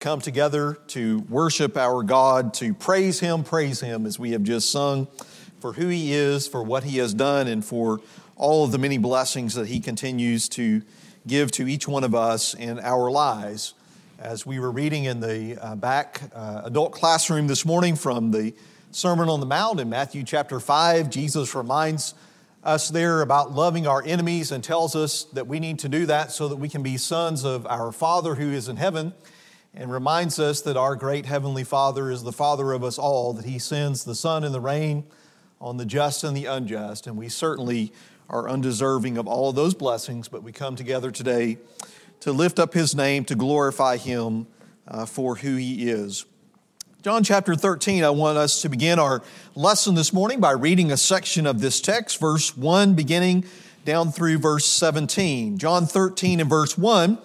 come together to worship our God, to praise Him, praise Him as we have just sung for who He is, for what He has done, and for all of the many blessings that He continues to give to each one of us in our lives. As we were reading in the uh, back uh, adult classroom this morning from the Sermon on the Mount in Matthew chapter 5, Jesus reminds us there about loving our enemies and tells us that we need to do that so that we can be sons of our Father who is in heaven and reminds us that our great Heavenly Father is the Father of us all, that He sends the sun and the rain on the just and the unjust. And we certainly are undeserving of all of those blessings, but we come together today to lift up His name, to glorify Him uh, for who He is. John chapter 13, I want us to begin our lesson this morning by reading a section of this text, verse 1, beginning down through verse 17. John 13 and verse 1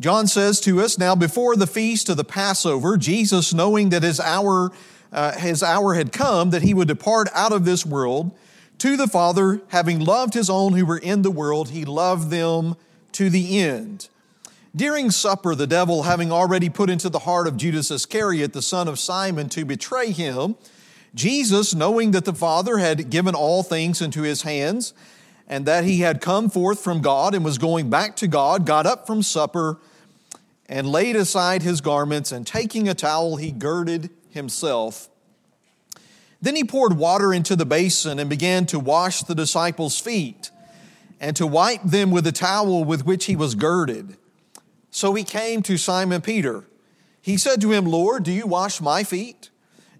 John says to us, Now before the feast of the Passover, Jesus, knowing that his hour, uh, his hour had come, that he would depart out of this world to the Father, having loved his own who were in the world, he loved them to the end. During supper, the devil, having already put into the heart of Judas Iscariot, the son of Simon, to betray him, Jesus, knowing that the Father had given all things into his hands, and that he had come forth from God and was going back to God, got up from supper and laid aside his garments, and taking a towel, he girded himself. Then he poured water into the basin and began to wash the disciples' feet and to wipe them with the towel with which he was girded. So he came to Simon Peter. He said to him, Lord, do you wash my feet?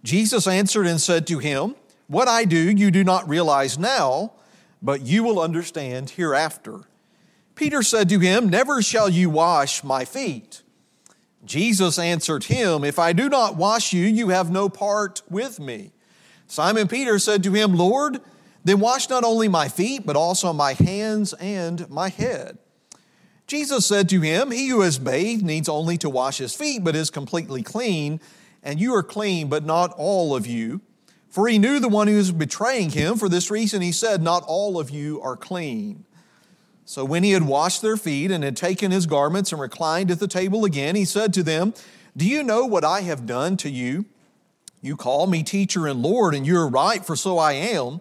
Jesus answered and said to him, What I do you do not realize now, but you will understand hereafter. Peter said to him, Never shall you wash my feet. Jesus answered him, If I do not wash you, you have no part with me. Simon Peter said to him, Lord, then wash not only my feet, but also my hands and my head. Jesus said to him, He who is bathed needs only to wash his feet, but is completely clean, and you are clean, but not all of you. For he knew the one who was betraying him. For this reason, he said, Not all of you are clean. So when he had washed their feet and had taken his garments and reclined at the table again, he said to them, Do you know what I have done to you? You call me teacher and Lord, and you're right, for so I am.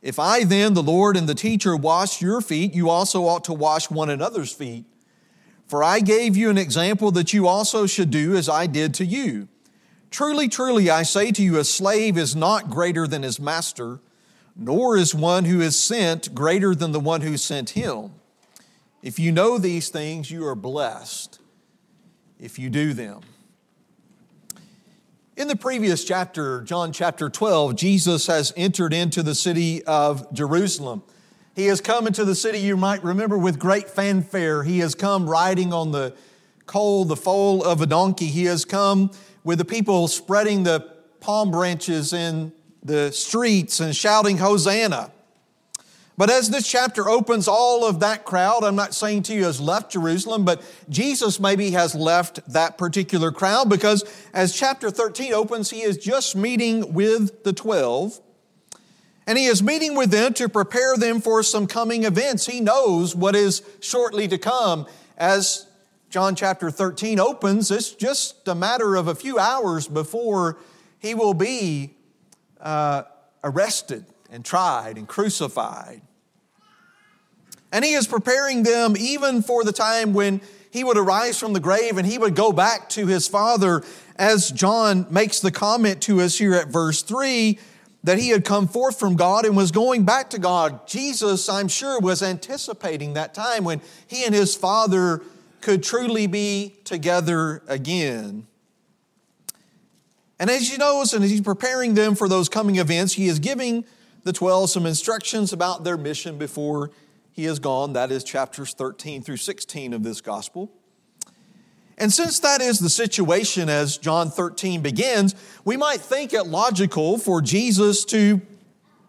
If I then, the Lord and the teacher, wash your feet, you also ought to wash one another's feet. For I gave you an example that you also should do as I did to you. Truly, truly, I say to you, a slave is not greater than his master nor is one who is sent greater than the one who sent him. If you know these things, you are blessed if you do them. In the previous chapter, John chapter 12, Jesus has entered into the city of Jerusalem. He has come into the city, you might remember, with great fanfare. He has come riding on the coal, the foal of a donkey. He has come with the people spreading the palm branches in the streets and shouting, Hosanna. But as this chapter opens, all of that crowd, I'm not saying to you has left Jerusalem, but Jesus maybe has left that particular crowd because as chapter 13 opens, he is just meeting with the 12. And he is meeting with them to prepare them for some coming events. He knows what is shortly to come. As John chapter 13 opens, it's just a matter of a few hours before he will be uh, arrested and tried and crucified. And he is preparing them even for the time when he would arise from the grave and he would go back to his father, as John makes the comment to us here at verse 3 that he had come forth from God and was going back to God. Jesus, I'm sure, was anticipating that time when he and his father could truly be together again. And as you know, and as he's preparing them for those coming events, he is giving the 12 some instructions about their mission before he is gone. That is chapters 13 through 16 of this gospel. And since that is the situation as John 13 begins, we might think it logical for Jesus to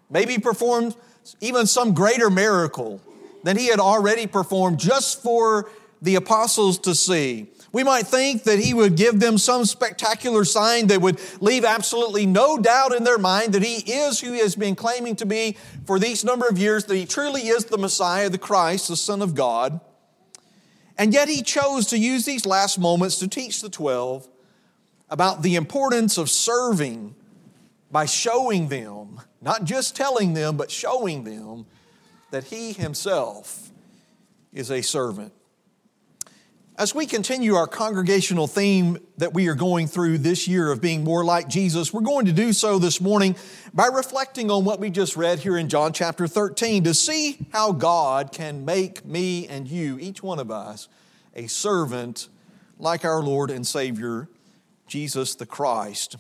maybe perform even some greater miracle than he had already performed just for the apostles to see. We might think that he would give them some spectacular sign that would leave absolutely no doubt in their mind that he is who he has been claiming to be for these number of years, that he truly is the Messiah, the Christ, the Son of God. And yet he chose to use these last moments to teach the 12 about the importance of serving by showing them, not just telling them, but showing them that he himself is a servant. As we continue our congregational theme that we are going through this year of being more like Jesus, we're going to do so this morning by reflecting on what we just read here in John chapter 13 to see how God can make me and you, each one of us, a servant like our Lord and Savior, Jesus the Christ.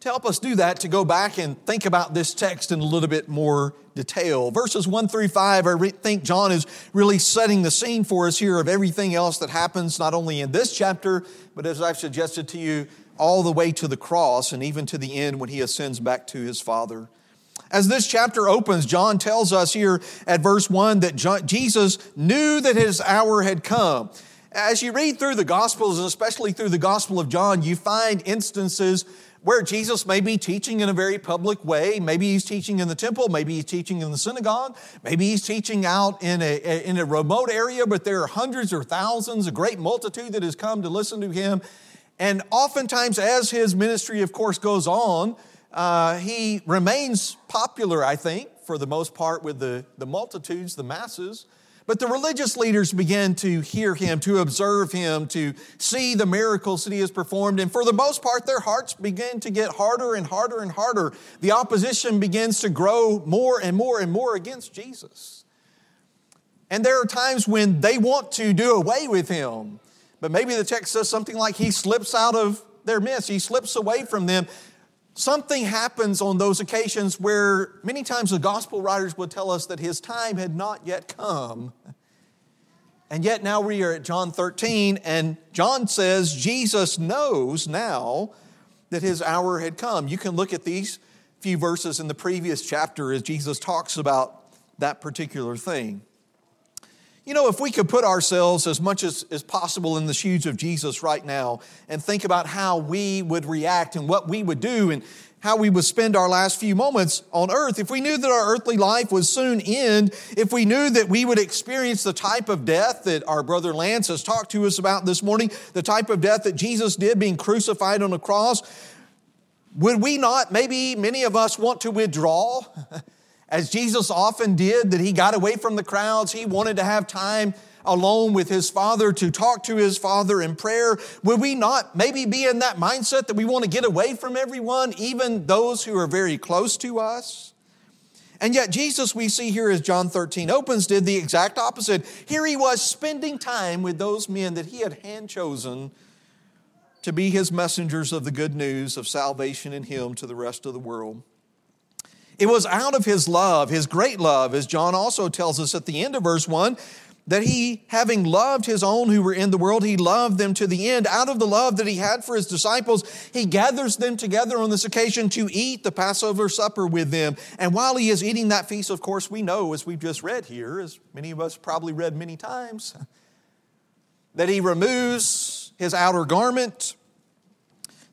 To help us do that, to go back and think about this text in a little bit more detail. Verses 1 through 5, I think John is really setting the scene for us here of everything else that happens, not only in this chapter, but as I've suggested to you, all the way to the cross and even to the end when he ascends back to his Father. As this chapter opens, John tells us here at verse 1 that John, Jesus knew that his hour had come. As you read through the Gospels, especially through the Gospel of John, you find instances where Jesus may be teaching in a very public way. Maybe he's teaching in the temple, maybe he's teaching in the synagogue, maybe he's teaching out in a, in a remote area, but there are hundreds or thousands, a great multitude that has come to listen to him. And oftentimes, as his ministry, of course, goes on, uh, he remains popular, I think, for the most part, with the, the multitudes, the masses. But the religious leaders began to hear him, to observe him, to see the miracles that he has performed. And for the most part, their hearts begin to get harder and harder and harder. The opposition begins to grow more and more and more against Jesus. And there are times when they want to do away with him. But maybe the text says something like he slips out of their midst, he slips away from them something happens on those occasions where many times the gospel writers would tell us that his time had not yet come. And yet now we are at John 13, and John says Jesus knows now that his hour had come. You can look at these few verses in the previous chapter as Jesus talks about that particular thing. You know, if we could put ourselves as much as, as possible in the shoes of Jesus right now and think about how we would react and what we would do and how we would spend our last few moments on earth, if we knew that our earthly life would soon end, if we knew that we would experience the type of death that our brother Lance has talked to us about this morning, the type of death that Jesus did being crucified on a cross, would we not, maybe many of us, want to withdraw? As Jesus often did, that he got away from the crowds. He wanted to have time alone with his father to talk to his father in prayer. Would we not maybe be in that mindset that we want to get away from everyone, even those who are very close to us? And yet, Jesus, we see here as John 13 opens, did the exact opposite. Here he was spending time with those men that he had hand chosen to be his messengers of the good news of salvation in him to the rest of the world. It was out of his love, his great love, as John also tells us at the end of verse 1, that he, having loved his own who were in the world, he loved them to the end. Out of the love that he had for his disciples, he gathers them together on this occasion to eat the Passover supper with them. And while he is eating that feast, of course, we know, as we've just read here, as many of us probably read many times, that he removes his outer garment,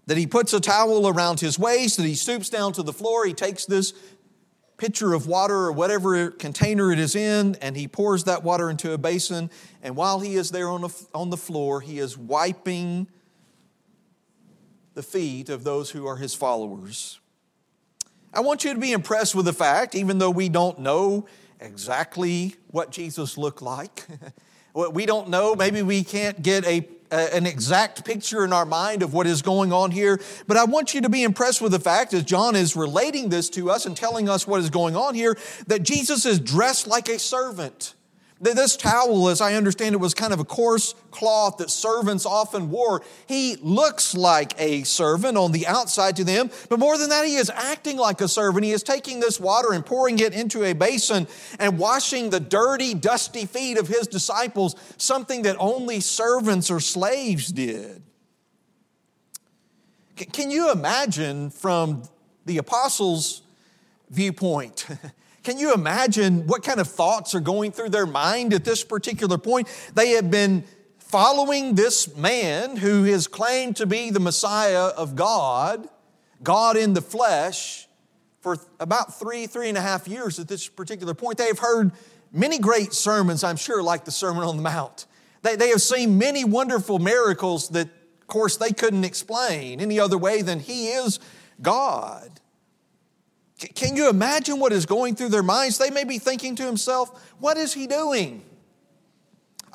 that he puts a towel around his waist, that he stoops down to the floor, he takes this pitcher of water or whatever container it is in, and he pours that water into a basin. And while he is there on the, on the floor, he is wiping the feet of those who are his followers. I want you to be impressed with the fact, even though we don't know exactly what Jesus looked like, we don't know, maybe we can't get a an exact picture in our mind of what is going on here, but I want you to be impressed with the fact, as John is relating this to us and telling us what is going on here, that Jesus is dressed like a servant. This towel, as I understand it, was kind of a coarse cloth that servants often wore. He looks like a servant on the outside to them, but more than that, he is acting like a servant. He is taking this water and pouring it into a basin and washing the dirty, dusty feet of his disciples, something that only servants or slaves did. Can you imagine from the apostles' viewpoint? Can you imagine what kind of thoughts are going through their mind at this particular point? They have been following this man who is claimed to be the Messiah of God, God in the flesh, for about three, three and a half years at this particular point. They have heard many great sermons, I'm sure, like the Sermon on the Mount. They, they have seen many wonderful miracles that, of course, they couldn't explain any other way than He is God. Can you imagine what is going through their minds? They may be thinking to himself, What is he doing?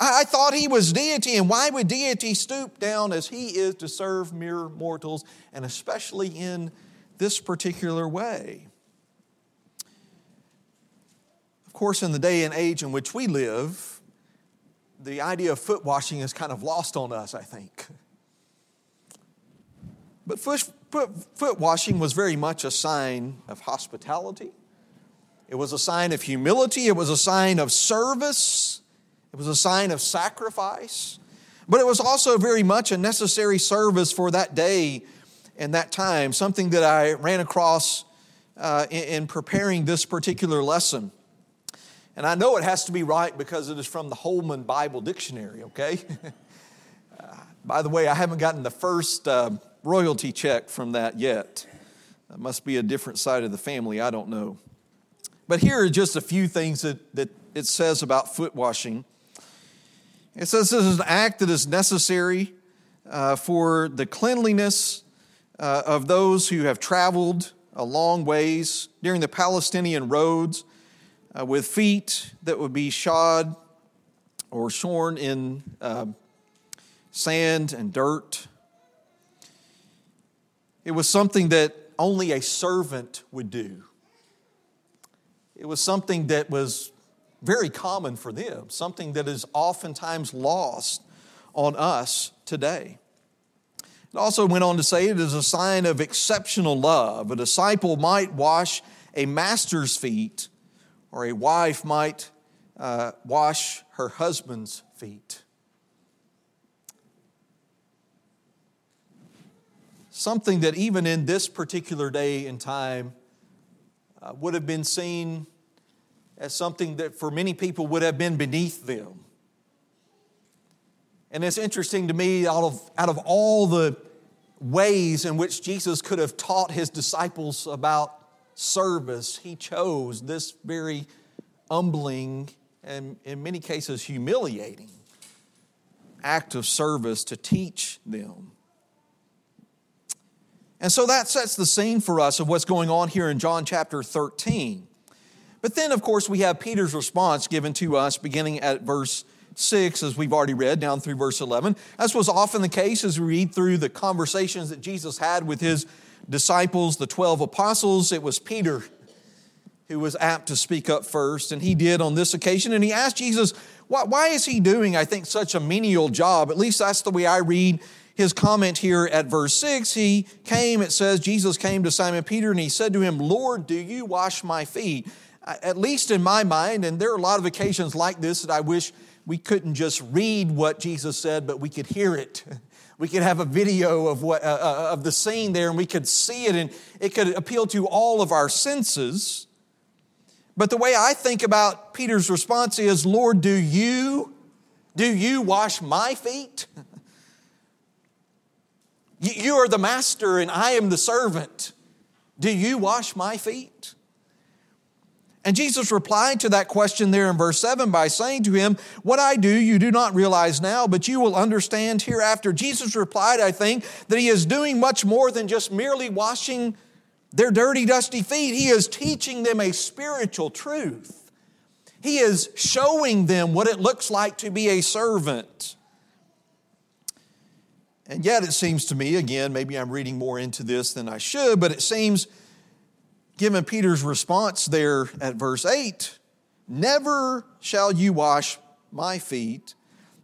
I, thought he was deity, and why would deity stoop down as he is to serve mere mortals, and especially in this particular way? Of course, in the day and age in which we live, the idea of foot washing is kind of lost on us, I think. But foot, foot, washing was very much a sign of hospitality. It was a sign of humility. It was a sign of service. It was a sign of sacrifice. But it was also very much a necessary service for that day and that time, something that I ran across uh, in, in preparing this particular lesson. And I know it has to be right because it is from the Holman Bible Dictionary, okay? uh, by the way, I haven't gotten the first uh, royalty check from that yet. That must be a different side of the family, I don't know. But here are just a few things that, that it says about foot washing. It says this is an act that is necessary uh, for the cleanliness uh, of those who have traveled a long ways during the Palestinian roads uh, with feet that would be shod or shorn in uh, sand and dirt. It was something that only a servant would do. It was something that was very common for them, something that is oftentimes lost on us today. It also went on to say it is a sign of exceptional love. A disciple might wash a master's feet, or a wife might uh, wash her husband's feet. Something that even in this particular day and time uh, would have been seen as something that for many people would have been beneath them. And it's interesting to me, out of, out of all the ways in which Jesus could have taught his disciples about service, he chose this very humbling and, in many cases, humiliating act of service to teach them. And so that sets the scene for us of what's going on here in John chapter 13. But then, of course, we have Peter's response given to us beginning at verse 6, as we've already read, down through verse 11. As was often the case as we read through the conversations that Jesus had with his disciples, the 12 apostles, it was Peter who was apt to speak up first, and he did on this occasion. And he asked Jesus, why, why is he doing, I think, such a menial job? At least that's the way I read his comment here at verse 6, he came, it says, Jesus came to Simon Peter and he said to him, Lord, do you wash my feet? At least in my mind, and there are a lot of occasions like this that I wish we couldn't just read what Jesus said, but we could hear it. We could have a video of, what, uh, uh, of the scene there and we could see it and it could appeal to all of our senses. But the way I think about Peter's response is, Lord, do you, do you wash my feet? You are the master and I am the servant. Do you wash my feet? And Jesus replied to that question there in verse 7 by saying to him, What I do you do not realize now, but you will understand hereafter. Jesus replied, I think, that he is doing much more than just merely washing their dirty, dusty feet. He is teaching them a spiritual truth. He is showing them what it looks like to be a servant. And yet, it seems to me, again, maybe I'm reading more into this than I should, but it seems, given Peter's response there at verse 8, never shall you wash my feet,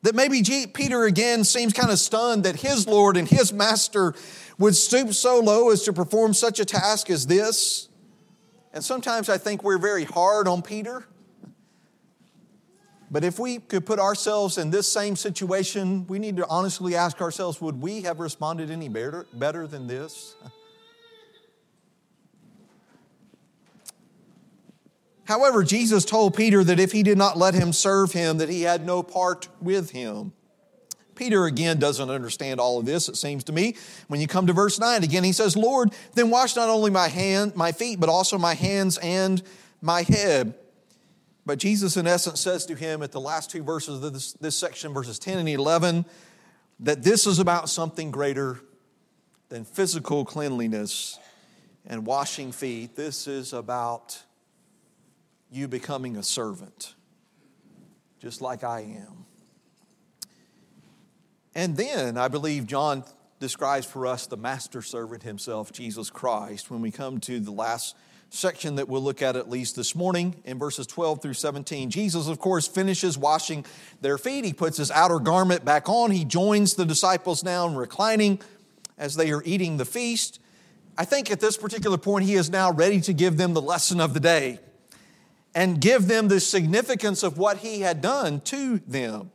that maybe Peter again seems kind of stunned that his Lord and his Master would stoop so low as to perform such a task as this. And sometimes I think we're very hard on Peter. But if we could put ourselves in this same situation, we need to honestly ask ourselves would we have responded any better, better than this? However, Jesus told Peter that if he did not let him serve him, that he had no part with him. Peter again doesn't understand all of this, it seems to me. When you come to verse 9, again he says, Lord, then wash not only my hand, my feet, but also my hands and my head. But Jesus, in essence, says to him at the last two verses of this, this section, verses 10 and 11, that this is about something greater than physical cleanliness and washing feet. This is about you becoming a servant, just like I am. And then I believe John describes for us the master servant himself, Jesus Christ, when we come to the last section that we'll look at at least this morning in verses 12 through 17. Jesus, of course, finishes washing their feet. He puts his outer garment back on. He joins the disciples now in reclining as they are eating the feast. I think at this particular point, he is now ready to give them the lesson of the day and give them the significance of what he had done to them.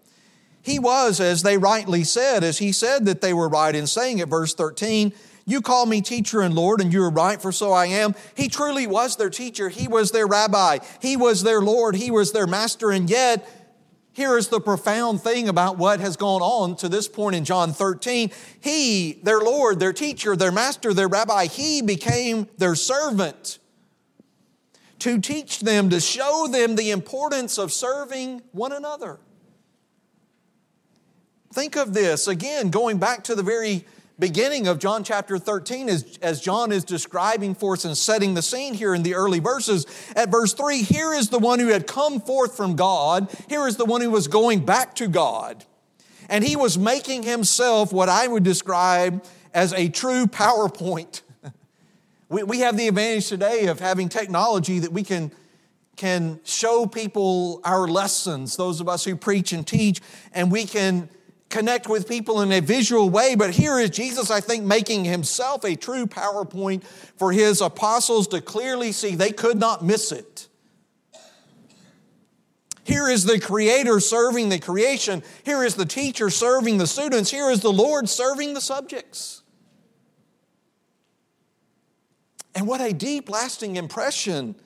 He was, as they rightly said, as he said that they were right in saying it, verse 13, you call me teacher and Lord, and you are right, for so I am. He truly was their teacher. He was their rabbi. He was their Lord. He was their master. And yet, here is the profound thing about what has gone on to this point in John 13. He, their Lord, their teacher, their master, their rabbi, he became their servant to teach them, to show them the importance of serving one another. Think of this again, going back to the very beginning of John chapter 13, as, as John is describing for us and setting the scene here in the early verses. At verse 3, here is the one who had come forth from God, here is the one who was going back to God. And he was making himself what I would describe as a true PowerPoint. we, we have the advantage today of having technology that we can can show people our lessons, those of us who preach and teach, and we can connect with people in a visual way, but here is Jesus, I think, making himself a true PowerPoint for his apostles to clearly see they could not miss it. Here is the Creator serving the creation. Here is the teacher serving the students. Here is the Lord serving the subjects. And what a deep, lasting impression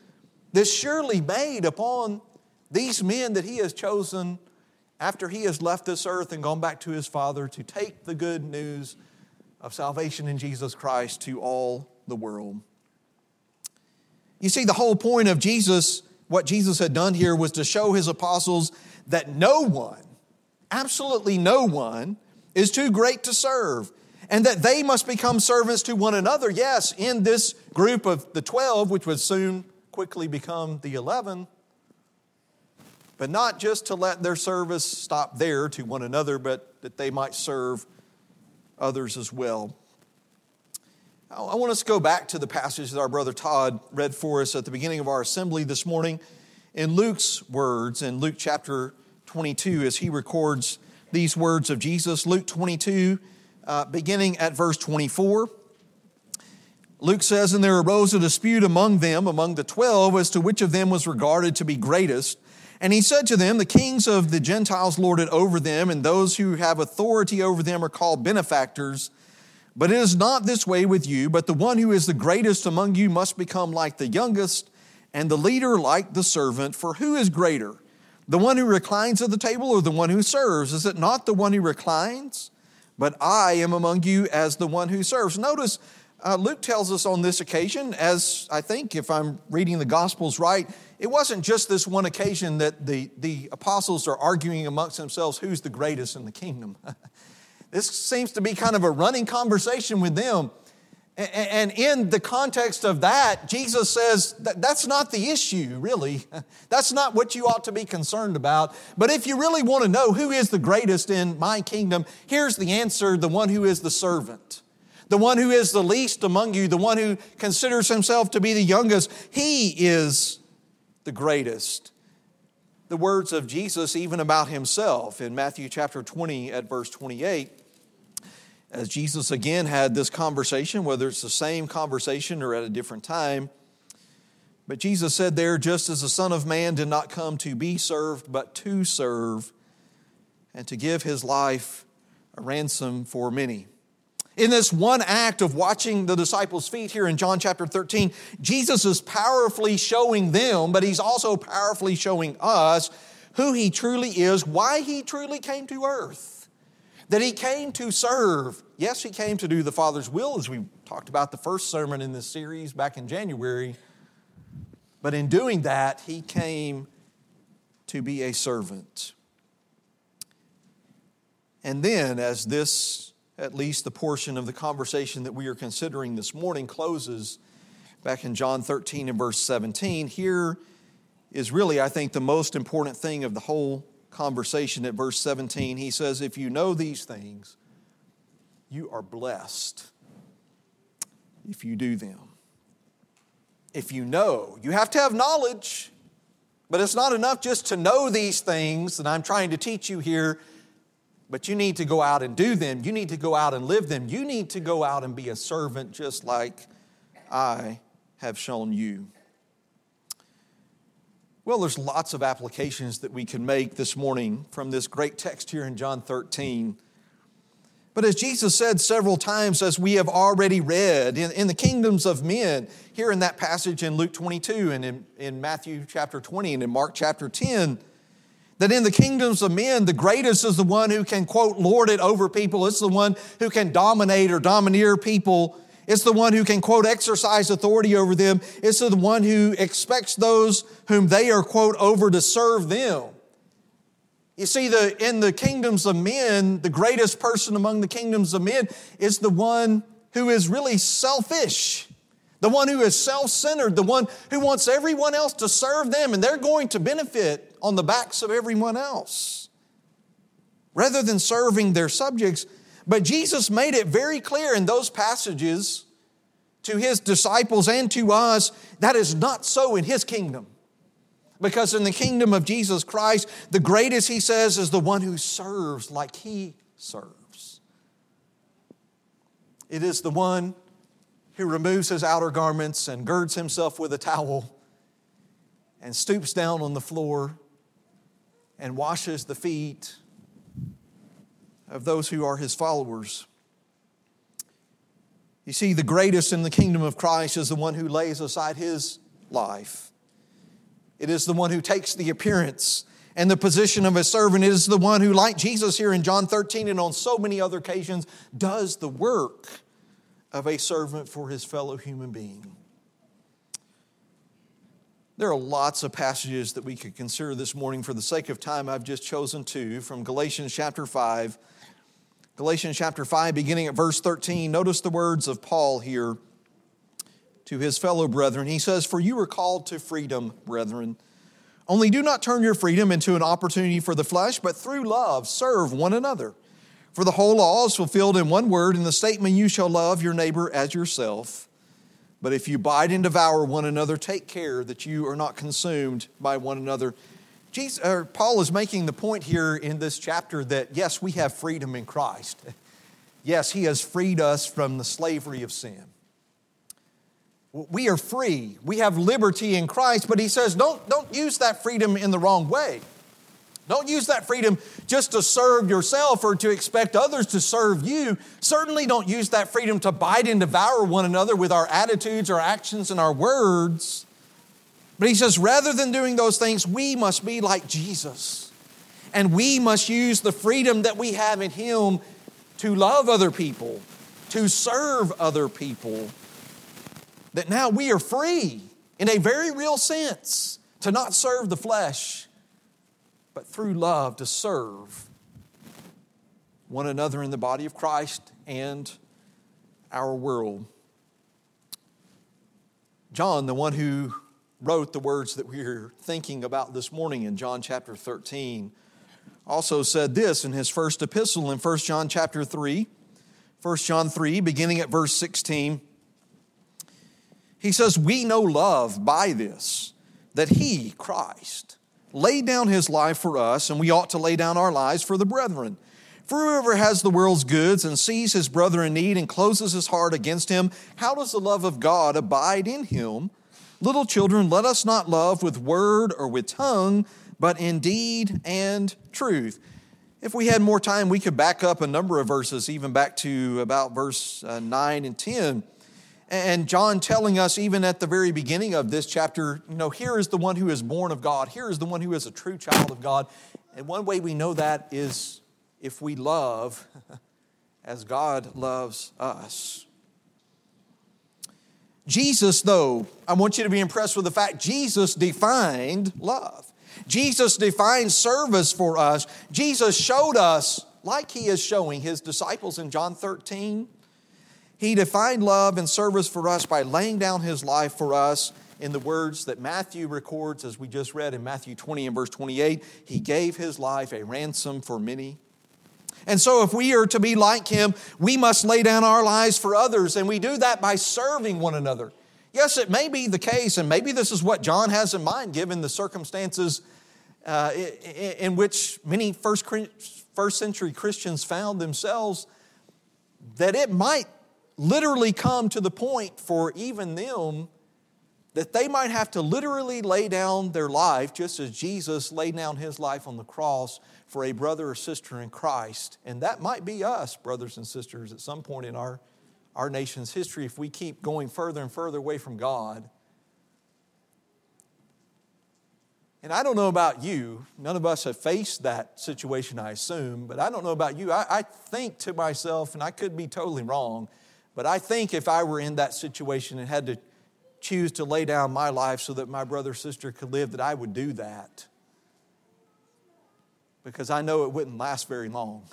this surely made upon these men that He has chosen after he has left this earth and gone back to his Father to take the good news of salvation in Jesus Christ to all the world. You see, the whole point of Jesus, what Jesus had done here, was to show his apostles that no one, absolutely no one, is too great to serve, and that they must become servants to one another. Yes, in this group of the 12, which would soon quickly become the 11, but not just to let their service stop there to one another, but that they might serve others as well. I want us to go back to the passage that our brother Todd read for us at the beginning of our assembly this morning in Luke's words, in Luke chapter 22, as he records these words of Jesus. Luke 22, uh, beginning at verse 24. Luke says, And there arose a dispute among them, among the twelve, as to which of them was regarded to be greatest. And he said to them, The kings of the Gentiles lord it over them, and those who have authority over them are called benefactors. But it is not this way with you, but the one who is the greatest among you must become like the youngest, and the leader like the servant. For who is greater, the one who reclines at the table or the one who serves? Is it not the one who reclines? But I am among you as the one who serves. Notice uh, Luke tells us on this occasion, as I think, if I'm reading the Gospels right, it wasn't just this one occasion that the, the apostles are arguing amongst themselves who's the greatest in the kingdom. this seems to be kind of a running conversation with them. And in the context of that, Jesus says that that's not the issue, really. That's not what you ought to be concerned about. But if you really want to know who is the greatest in my kingdom, here's the answer the one who is the servant the one who is the least among you, the one who considers himself to be the youngest, he is the greatest. The words of Jesus, even about himself, in Matthew chapter 20 at verse 28, as Jesus again had this conversation, whether it's the same conversation or at a different time. But Jesus said there, just as the Son of Man did not come to be served, but to serve, and to give his life a ransom for many. In this one act of watching the disciples' feet here in John chapter 13, Jesus is powerfully showing them, but he's also powerfully showing us who he truly is, why he truly came to earth. That he came to serve. Yes, he came to do the Father's will, as we talked about the first sermon in this series back in January. But in doing that, he came to be a servant. And then, as this, at least the portion of the conversation that we are considering this morning, closes back in John 13 and verse 17, here is really, I think, the most important thing of the whole conversation at verse 17. He says, If you know these things, you are blessed if you do them. If you know, you have to have knowledge, but it's not enough just to know these things that I'm trying to teach you here, but you need to go out and do them. You need to go out and live them. You need to go out and be a servant just like I have shown you. Well, there's lots of applications that we can make this morning from this great text here in John 13. But as Jesus said several times, as we have already read, in, in, the kingdoms of men, here in that passage in Luke 22 and in, in Matthew chapter 20 and in Mark chapter 10, that in the kingdoms of men, the greatest is the one who can, quote, lord it over people. It's the one who can dominate or domineer people it's the one who can, quote, exercise authority over them. It's the one who expects those whom they are, quote, over to serve them. You see, the, in the kingdoms of men, the greatest person among the kingdoms of men is the one who is really selfish, the one who is self centered, the one who wants everyone else to serve them, and they're going to benefit on the backs of everyone else. Rather than serving their subjects, but Jesus made it very clear in those passages to his disciples and to us that is not so in his kingdom. Because in the kingdom of Jesus Christ, the greatest, he says, is the one who serves like he serves. It is the one who removes his outer garments and girds himself with a towel and stoops down on the floor and washes the feet of those who are his followers. You see, the greatest in the kingdom of Christ is the one who lays aside his life. It is the one who takes the appearance and the position of a servant. It is the one who, like Jesus here in John 13 and on so many other occasions, does the work of a servant for his fellow human being. There are lots of passages that we could consider this morning. For the sake of time, I've just chosen two from Galatians chapter 5 Galatians chapter 5, beginning at verse 13, notice the words of Paul here to his fellow brethren. He says, For you are called to freedom, brethren. Only do not turn your freedom into an opportunity for the flesh, but through love serve one another. For the whole law is fulfilled in one word in the statement, You shall love your neighbor as yourself. But if you bite and devour one another, take care that you are not consumed by one another. Jesus, Paul is making the point here in this chapter that yes, we have freedom in Christ. Yes, he has freed us from the slavery of sin. We are free. We have liberty in Christ, but he says don't, don't use that freedom in the wrong way. Don't use that freedom just to serve yourself or to expect others to serve you. Certainly don't use that freedom to bite and devour one another with our attitudes, our actions, and our words. But he says, rather than doing those things, we must be like Jesus. And we must use the freedom that we have in him to love other people, to serve other people. That now we are free in a very real sense to not serve the flesh, but through love to serve one another in the body of Christ and our world. John, the one who wrote the words that we're thinking about this morning in John chapter 13, also said this in his first epistle in 1 John chapter 3, 1 John 3, beginning at verse 16. He says, We know love by this, that he, Christ, laid down his life for us, and we ought to lay down our lives for the brethren. For whoever has the world's goods and sees his brother in need and closes his heart against him, how does the love of God abide in him? Little children, let us not love with word or with tongue, but in deed and truth. If we had more time, we could back up a number of verses, even back to about verse uh, 9 and 10. And John telling us, even at the very beginning of this chapter, you know, here is the one who is born of God. Here is the one who is a true child of God. And one way we know that is if we love as God loves us. Jesus, though, I want you to be impressed with the fact Jesus defined love. Jesus defined service for us. Jesus showed us, like he is showing his disciples in John 13, he defined love and service for us by laying down his life for us in the words that Matthew records, as we just read in Matthew 20 and verse 28. He gave his life a ransom for many. And so, if we are to be like him, we must lay down our lives for others, and we do that by serving one another. Yes, it may be the case, and maybe this is what John has in mind given the circumstances uh, in which many first, first century Christians found themselves, that it might literally come to the point for even them that they might have to literally lay down their life, just as Jesus laid down his life on the cross for a brother or sister in Christ. And that might be us, brothers and sisters, at some point in our our nation's history if we keep going further and further away from God. And I don't know about you, none of us have faced that situation, I assume, but I don't know about you. I, I, think to myself, and I could be totally wrong, but I think if I were in that situation and had to choose to lay down my life so that my brother or sister could live, that I would do that. Because I know it wouldn't last very long.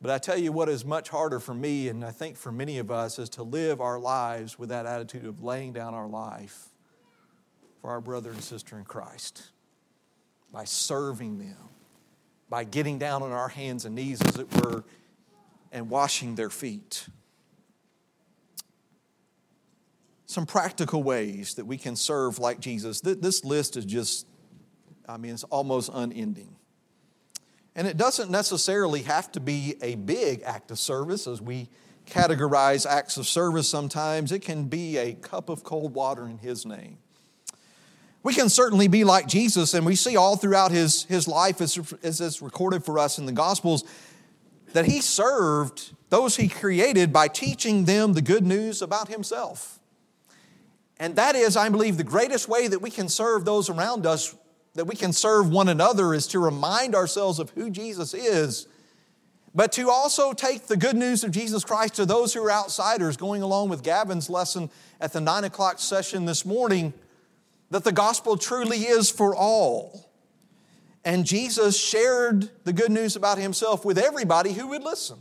But I tell you what is much harder for me, and I think for many of us, is to live our lives with that attitude of laying down our life for our brother and sister in Christ by serving them, by getting down on our hands and knees, as it were, and washing their feet. Some practical ways that we can serve like Jesus. This list is just, I mean, it's almost unending. And it doesn't necessarily have to be a big act of service as we categorize acts of service sometimes. It can be a cup of cold water in His name. We can certainly be like Jesus, and we see all throughout His, his life, as, as it's recorded for us in the Gospels, that He served those He created by teaching them the good news about Himself. And that is, I believe, the greatest way that we can serve those around us that we can serve one another is to remind ourselves of who Jesus is, but to also take the good news of Jesus Christ to those who are outsiders, going along with Gavin's lesson at the nine o'clock session this morning, that the gospel truly is for all. And Jesus shared the good news about himself with everybody who would listen.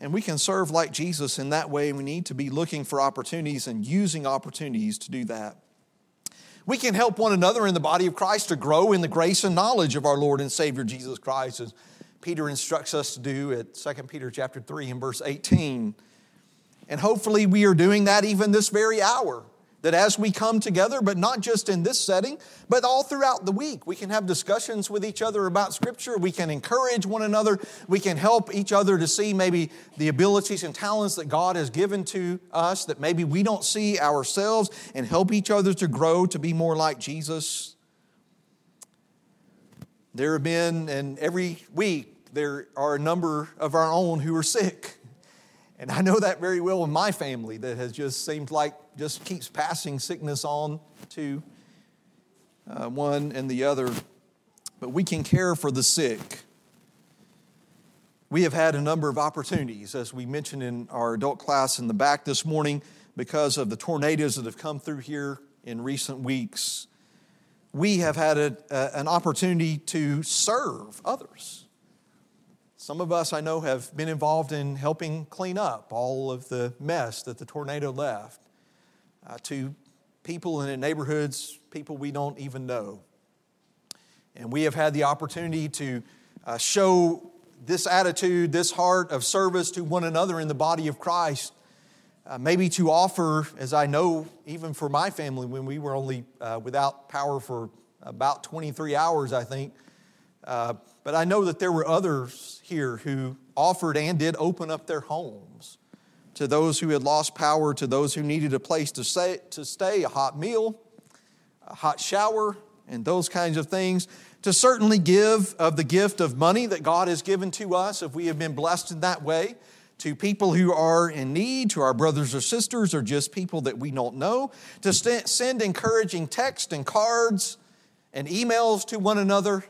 And we can serve like Jesus in that way. We need to be looking for opportunities and using opportunities to do that. We can help one another in the body of Christ to grow in the grace and knowledge of our Lord and Savior Jesus Christ, as Peter instructs us to do at 2 Peter chapter 3 and verse 18. And hopefully we are doing that even this very hour that as we come together, but not just in this setting, but all throughout the week, we can have discussions with each other about Scripture. We can encourage one another. We can help each other to see maybe the abilities and talents that God has given to us that maybe we don't see ourselves and help each other to grow to be more like Jesus. There have been, and every week, there are a number of our own who are sick. And I know that very well in my family that has just seemed like just keeps passing sickness on to uh, one and the other. But we can care for the sick. We have had a number of opportunities, as we mentioned in our adult class in the back this morning, because of the tornadoes that have come through here in recent weeks. We have had a, a, an opportunity to serve others. Some of us, I know, have been involved in helping clean up all of the mess that the tornado left uh, to people in the neighborhoods, people we don't even know. And we have had the opportunity to uh, show this attitude, this heart of service to one another in the body of Christ. Uh, maybe to offer, as I know, even for my family, when we were only uh, without power for about 23 hours, I think, uh, but I know that there were others here who offered and did open up their homes to those who had lost power, to those who needed a place to stay, to stay a hot meal, a hot shower, and those kinds of things. To certainly give of the gift of money that God has given to us, if we have been blessed in that way, to people who are in need, to our brothers or sisters, or just people that we don't know, to st- send encouraging texts and cards and emails to one another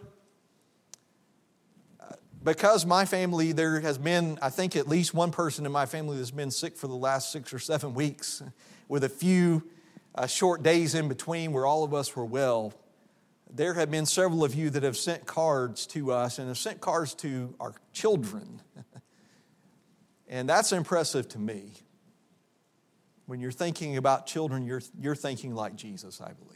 because my family, there has been, I think, at least one person in my family that's been sick for the last six or seven weeks, with a few uh, short days in between where all of us were well, there have been several of you that have sent cards to us and have sent cards to our children. and that's impressive to me. When you're thinking about children, you're, you're thinking like Jesus, I believe.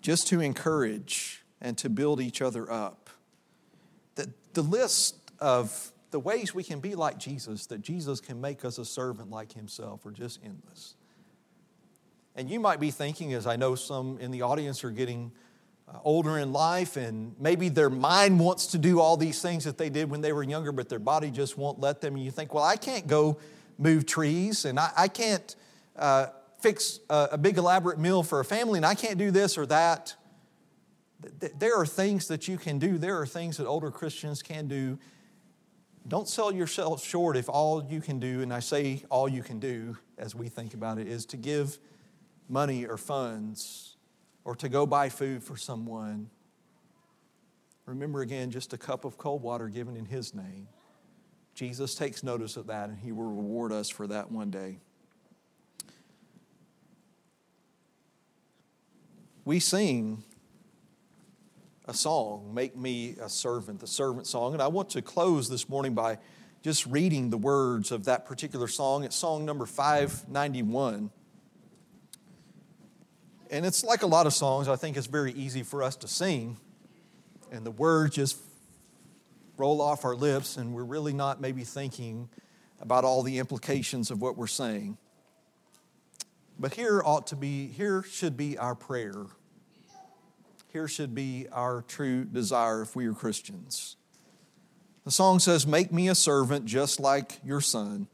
Just to encourage and to build each other up. The, the list of the ways we can be like Jesus, that Jesus can make us a servant like himself, are just endless. And you might be thinking, as I know some in the audience are getting uh, older in life, and maybe their mind wants to do all these things that they did when they were younger, but their body just won't let them. And you think, well, I can't go move trees, and I, I can't uh, fix a, a big elaborate meal for a family, and I can't do this or that. There are things that you can do, there are things that older Christians can do don't sell yourself short if all you can do, and I say all you can do as we think about it, is to give money or funds or to go buy food for someone. Remember again, just a cup of cold water given in His name. Jesus takes notice of that, and He will reward us for that one day. We sing a song, Make Me a Servant, the servant song. And I want to close this morning by just reading the words of that particular song. It's song number 591. And it's like a lot of songs, I think it's very easy for us to sing. And the words just roll off our lips, and we're really not maybe thinking about all the implications of what we're saying. But here ought to be, here should be our prayer here should be our true desire if we are Christians. The song says, Make me a servant just like your son,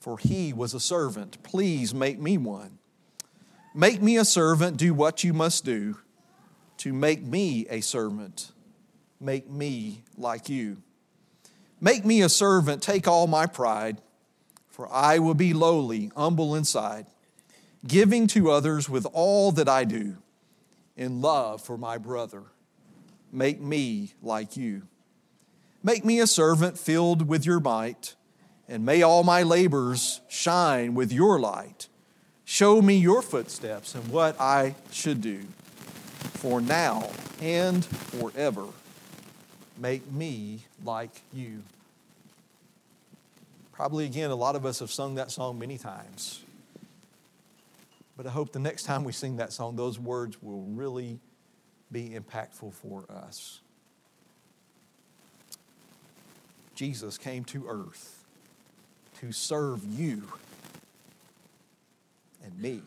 for he was a servant. Please make me one. Make me a servant, do what you must do. To make me a servant, make me like you. Make me a servant, take all my pride, for I will be lowly, humble inside, giving to others with all that I do in love for my brother. Make me like you. Make me a servant filled with your might, and may all my labors shine with your light. Show me your footsteps and what I should do. For now and forever, make me like you. Probably again, a lot of us have sung that song many times. But I hope the next time we sing that song, those words will really be impactful for us. Jesus came to earth to serve you and me.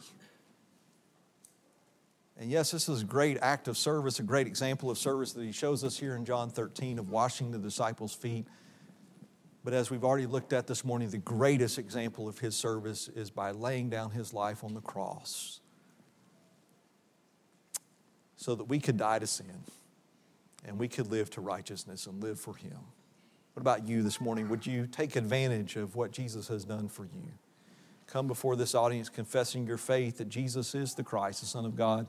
And yes, this is a great act of service, a great example of service that he shows us here in John 13 of washing the disciples' feet. But as we've already looked at this morning, the greatest example of his service is by laying down his life on the cross so that we could die to sin and we could live to righteousness and live for him. What about you this morning? Would you take advantage of what Jesus has done for you? Come before this audience confessing your faith that Jesus is the Christ, the Son of God,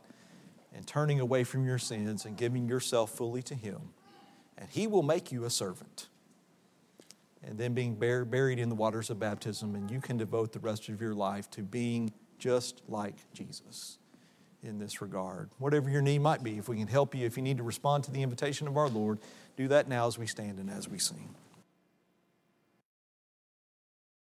and turning away from your sins and giving yourself fully to him. And he will make you a servant and then being buried in the waters of baptism, and you can devote the rest of your life to being just like Jesus in this regard. Whatever your need might be, if we can help you, if you need to respond to the invitation of our Lord, do that now as we stand and as we sing.